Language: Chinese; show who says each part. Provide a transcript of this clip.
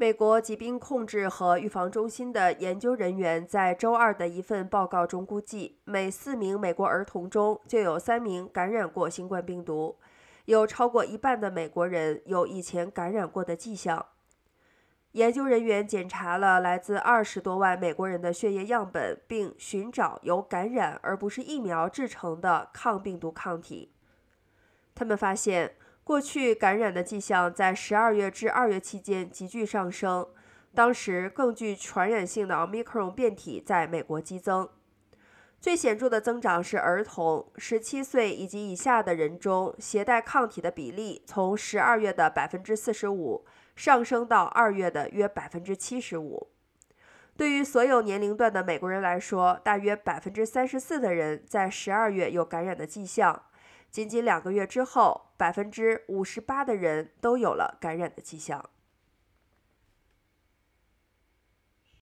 Speaker 1: 美国疾病控制和预防中心的研究人员在周二的一份报告中估计，每四名美国儿童中就有三名感染过新冠病毒，有超过一半的美国人有以前感染过的迹象。研究人员检查了来自二十多万美国人的血液样本，并寻找由感染而不是疫苗制成的抗病毒抗体。他们发现。过去感染的迹象在十二月至二月期间急剧上升，当时更具传染性的奥密克戎变体在美国激增。最显著的增长是儿童，十七岁以及以下的人中携带抗体的比例从十二月的百分之四十五上升到二月的约百分之七十五。对于所有年龄段的美国人来说，大约百分之三十四的人在十二月有感染的迹象。仅仅两个月之后，百分之五十八的人都有了感染的迹象。